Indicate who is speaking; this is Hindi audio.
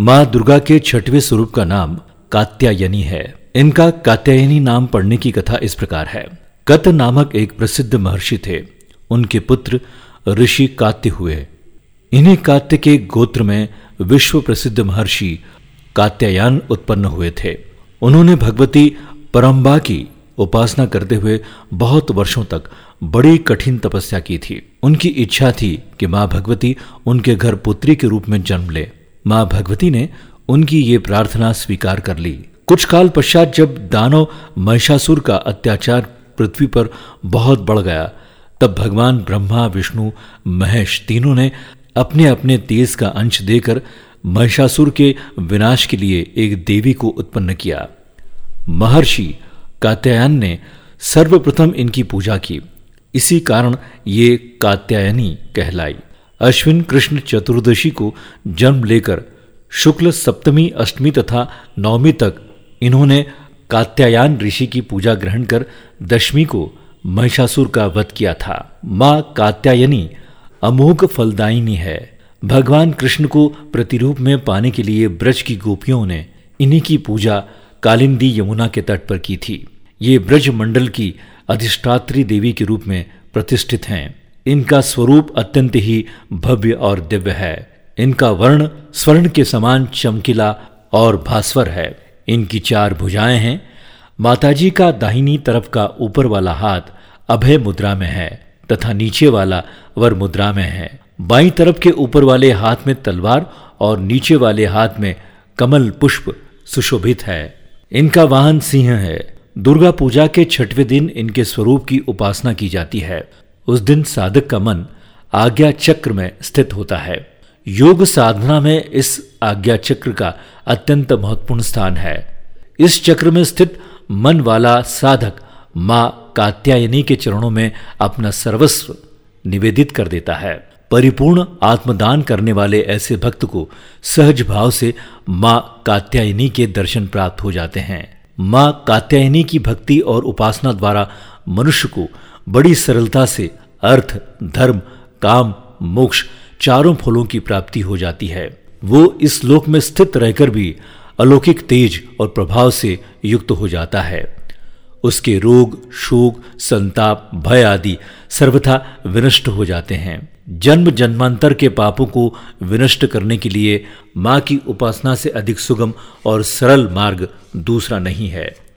Speaker 1: माँ दुर्गा के छठवें स्वरूप का नाम कात्यायनी है। इनका कात्यायनी नाम पढ़ने की कथा इस प्रकार है। कत नामक एक प्रसिद्ध महर्षि थे। उनके पुत्र ऋषि कात्य हुए। इन्हीं कात्य के गोत्र में विश्व प्रसिद्ध महर्षि कात्यायन उत्पन्न हुए थे। उन्होंने भगवती परम्बा की उपासना करते हुए बहुत वर्षों तक बड़ी कठिन तपस्या की थी। उनकी इच्छा थी कि माँ भगवती उनके घर पुत्री के रूप में जन्म ले। माँ भगवती ने उनकी ये प्रार्थना स्वीकार कर ली। कुछ काल पश्चात जब दानव महिषासुर का अत्याचार पृथ्वी पर बहुत बढ़ गया, तब भगवान ब्रह्मा, विष्णु, महेश तीनों ने अपने अपने तेज का अंश देकर महिषासुर के विनाश के लिए एक देवी को उत्पन्न किया। महर्षि कात्यायन ने सर्वप्रथम इनकी पूजा की। इसी कारण ये कात्यायनी कहलाई। अश्विन कृष्ण चतुर्दशी को जन्म लेकर शुक्ल सप्तमी, अष्टमी तथा नवमी तक इन्होंने कात्यायन ऋषि की पूजा ग्रहण कर दशमी को महिषासुर का वध किया था। माँ कात्यायनी अमोघ फलदायिनी है। भगवान कृष्ण को प्रतिरूप में पाने के लिए ब्रज की गोपियों ने इन्हीं की पूजा कालिंदी यमुना के तट पर की थी। ये ब्रज मंडल की अधिष्ठात्री देवी के रूप में प्रतिष्ठित हैं। इनका स्वरूप अत्यंत ही भव्य और दिव्य है। इनका वर्ण स्वर्ण के समान चमकीला और भास्वर है। इनकी चार भुजाएँ हैं। माताजी का दाहिनी तरफ़ का ऊपर वाला हाथ अभय मुद्रा में है तथा नीचे वाला वर मुद्रा में है। बाई तरफ़ के ऊपर वाले हाथ में तलवार और नीचे वाले हाथ में कमल पुष्प सुशोभित है। इनका वाहन सिंह है। दुर्गा पूजा के छठवें दिन इनके स्वरूप की उपासना की जाती है। उस दिन साधक का मन आज्ञा चक्र में स्थित होता है। योग साधना में इस आज्ञा चक्र का अत्यंत महत्वपूर्ण स्थान है। इस चक्र में स्थित मन वाला साधक माँ कात्यायनी के चरणों में अपना सर्वस्व निवेदित कर देता है। परिपूर्ण आत्मदान करने वाले ऐसे भक्त को सहज भाव से माँ कात्यायनी के दर्शन प्राप्त हो जाते हैं। माँ कात्यायनी की भक्ति और उपासना द्वारा मनुष्य को बड़ी सरलता से अर्थ, धर्म, काम, मोक्ष चारों फलों की प्राप्ति हो जाती है। वो इस लोक में स्थित रहकर भी अलौकिक तेज और प्रभाव से युक्त हो जाता है। उसके रोग, शोक, संताप, भय आदि सर्वथा विनष्ट हो जाते हैं। जन्म जन्मांतर के पापों को विनष्ट करने के लिए माँ की उपासना से अधिक सुगम और सरल मार्ग दूसरा नहीं है।